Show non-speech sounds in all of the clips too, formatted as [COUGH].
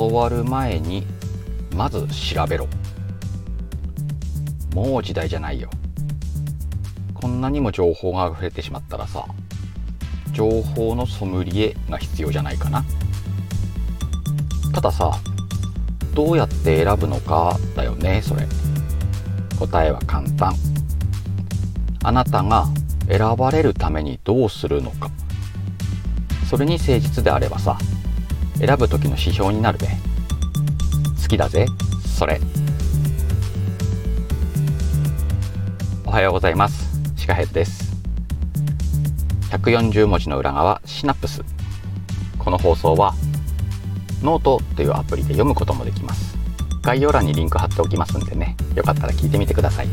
教わる前にまず調べろ。もう時代じゃないよ。こんなにも情報が溢れてしまったらさ情報のソムリエが必要じゃないかな。たださどうやって選ぶのかだよねそれ。答えは簡単。あなたが選ばれるためにどうするのか。それに誠実であればさ選ぶ時の指標になるべ。好きだぜ。それ。おはようございます。シカヘッです。140文字の裏側シナプス。この放送はノートというアプリで読むこともできます。概要欄にリンク貼っておきますんでねよかったら聞いてみてください。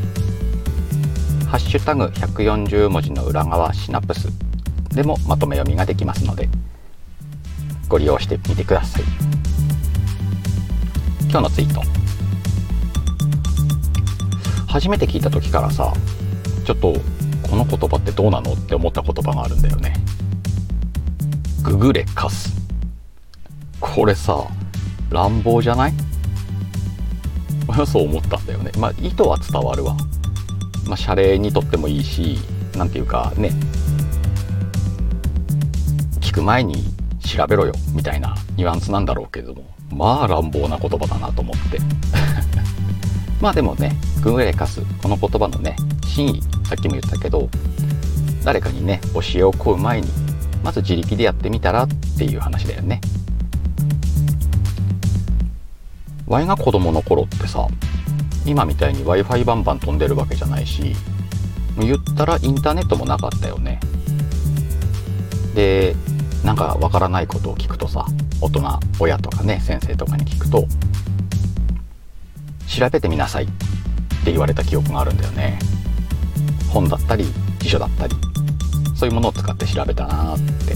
ハッシュタグ140文字の裏側シナプスでもまとめ読みができますのでご利用してみてください。今日のツイート。初めて聞いた時からさちょっとこの言葉ってどうなのって思った言葉があるんだよね。ググレカス。これさ乱暴じゃない？そう思ったんだよね。まあ意図は伝わるわ。まあ謝礼にとってもいいし何ていうかね。聞く前に調べろよみたいなニュアンスなんだろうけれどもまあ乱暴な言葉だなと思って [LAUGHS] まあでもねググレカスこの言葉のね真意さっきも言ったけど誰かにね教えを請う前にまず自力でやってみたらっていう話だよね。ワイが子供の頃ってさ今みたいに w i f i バンバン飛んでるわけじゃないし言ったらインターネットもなかったよね。でなんかわからないことを聞くとさ大人親とかね先生とかに聞くと調べてみなさいって言われた記憶があるんだよね。本だったり辞書だったりそういうものを使って調べたなって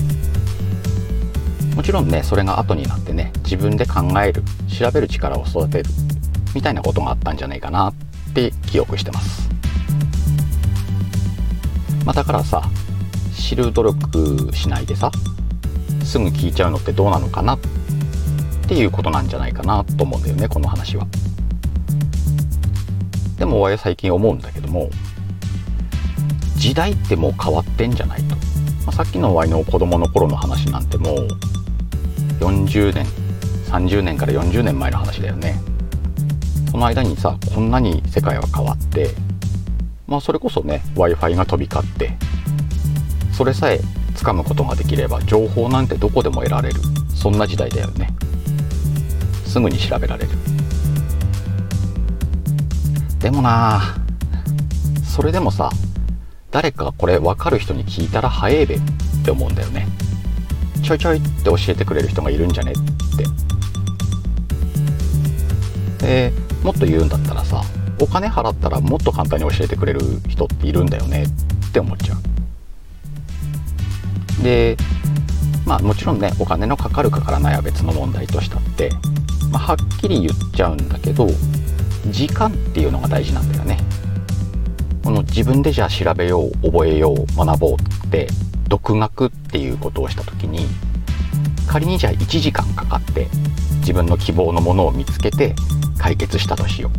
もちろんねそれが後になってね自分で考える調べる力を育てるみたいなことがあったんじゃないかなって記憶してますまあ、だからさ知る努力しないでさすぐ聞いちゃうのってどうなのかなっていうことなんじゃないかなと思うんだよねこの話は。でも俺最近思うんだけども時代ってもう変わってんじゃないと、まあ、さっきのワイの子供の頃の話なんてもう40年30年から40年前の話だよね。その間にさこんなに世界は変わってまあそれこそね w i f i が飛び交ってそれさえ掴むことができれば情報なんてどこでも得られる。そんな時代だよね。すぐに調べられる。でもなそれでもさ誰かこれ分かる人に聞いたら早えべ。って思うんだよね。ちょいちょいって教えてくれる人がいるんじゃねって。でもっと言うんだったらさお金払ったらもっと簡単に教えてくれる人っているんだよねって思っちゃう。でまあもちろんねお金のかかるかからないは別の問題としたって、まあ、はっきり言っちゃうんだけど時間っていうのが大事なんだよね。この自分でじゃあ調べよう覚えよう学ぼうって独学っていうことをした時に仮にじゃあ1時間かかって自分の希望のものを見つけて解決したとしよ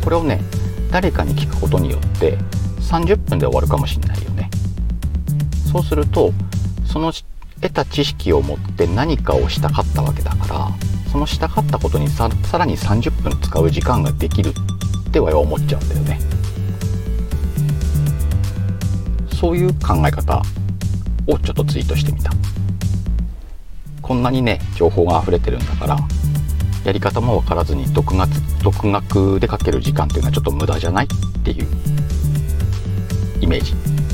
う。これをね誰かに聞くことによって30分で終わるかもしれないよね。そうするとその得た知識を持って何かをしたかったわけだからそのしたかったことにさらに30分使う時間ができるっては思っちゃうんだよね。そういう考え方をちょっとツイートしてみた。こんなにね情報が溢れてるんだからやり方も分からずに独学独学でかける時間っていうのはちょっと無駄じゃないっていうイメージ。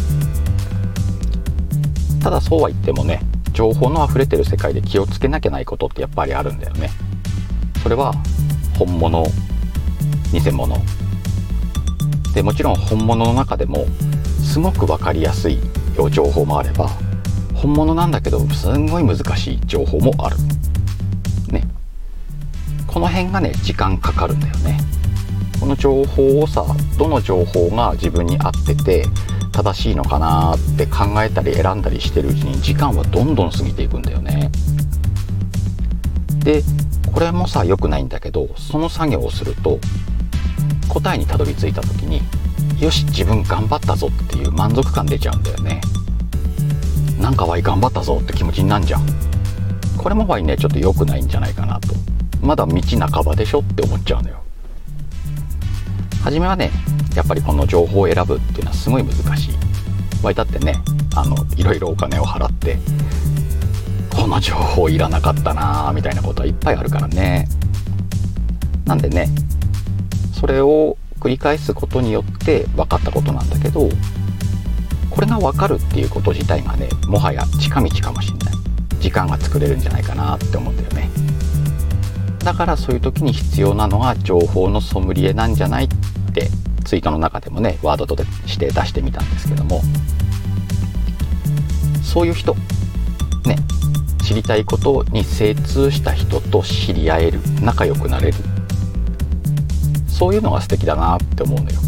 ただそうは言ってもね情報の溢れてる世界で気をつけなきゃないことってやっぱりあるんだよね。それは本物偽物。でもちろん本物の中でもすごく分かりやすい情報もあれば本物なんだけどすんごい難しい情報もある。ね。この辺がね時間かかるんだよね。この情報をさどの情報が自分に合ってて正しいのかなって考えたり選んだりしてるうちに時間はどんどん過ぎていくんだよね。でこれもさ良くないんだけどその作業をすると答えにたどり着いた時によし自分頑張ったぞっていう満足感出ちゃうんだよね。なんかわい頑張ったぞって気持ちになんじゃん。これもわいねちょっと良くないんじゃないかなと。まだ道半ばでしょって思っちゃうのよ。初めはねやっぱりこの情報を選ぶっていうのはすごい難しい。わいだってねあのいろいろお金を払ってこの情報いらなかったなーみたいなことはいっぱいあるからね。なんでねそれを繰り返すことによって分かったことなんだけどこれが分かるっていうこと自体がねもはや近道かもしんない。時間が作れるんじゃないかなって思うんだよね。だからそういう時に必要なのが情報のソムリエなんじゃないってツイートの中でもねワードとして出してみたんですけどもそういう人ね知りたいことに精通した人と知り合える仲良くなれる。そういうのが素敵だなって思うのよ。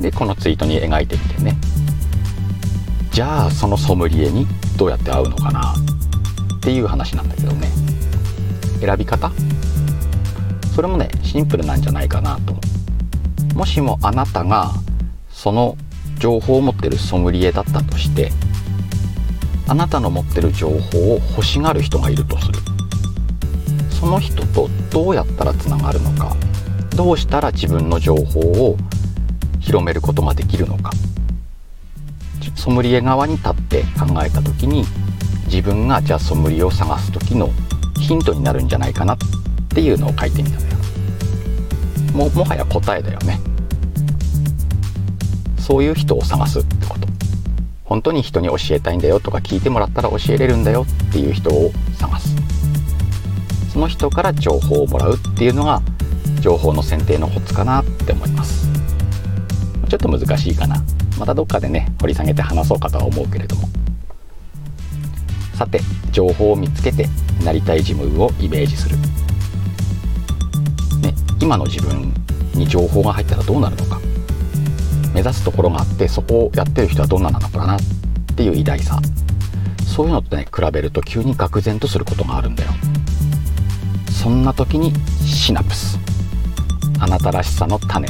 でこのツイートに描いてみてね。じゃあそのソムリエにどうやって会うのかなっていう話なんだけどね。選び方それもねシンプルなんじゃないかなと。もしもあなたがその情報を持ってるソムリエだったとしてあなたの持ってる情報を欲しがる人がいるとする。その人とどうやったらつながるのか。どうしたら自分の情報を広めることができるのか。ソムリエ側に立って考えた時に自分がじゃあソムリエを探す時のヒントになるんじゃないかな。っていうのを書いてみたのよ。ももはや答えだよね。そういう人を探すってこと。本当に人に教えたいんだよとか聞いてもらったら教えれるんだよっていう人を探す。その人から情報をもらうっていうのが情報の選定のコツかなって思います。ちょっと難しいかな。またどっかでね掘り下げて話そうかとは思うけれども。さて情報を見つけてなりたい自分をイメージする、今の自分に情報が入ったらどうなるのか。目指すところがあってそこをやってる人はどんななのかなっていう偉大さ。そういうのってね比べると急に愕然とすることがあるんだよ。そんな時にシナプス。あなたらしさの種。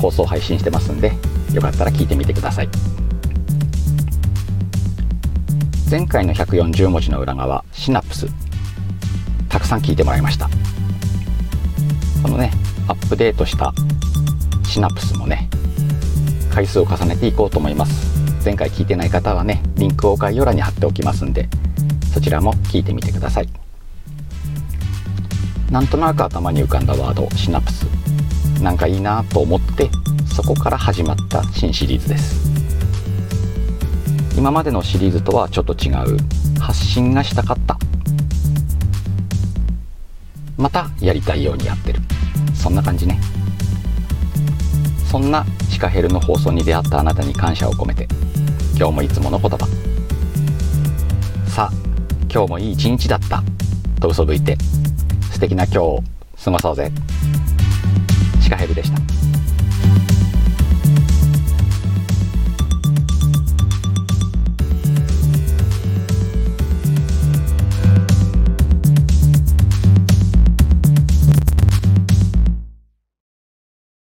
放送配信してますんでよかったら聞いてみてください。前回の140文字の裏側シナプス。たくさん聞いてもらいました。このねアップデートしたシナプスもね回数を重ねていこうと思います。前回聞いてない方はねリンクを概要欄に貼っておきますんでそちらも聞いてみてください。なんとなく頭に浮かんだワードシナプスなんかいいなと思ってそこから始まった新シリーズです。今までのシリーズとはちょっと違う。発信がしたかった。またやりたいようにやってる。そんな感じね。そんなシカヘルの放送に出会ったあなたに感謝を込めて今日もいつもの言葉。さあ今日もいい一日だったと嘘吹いて素敵な今日を過ごそうぜ。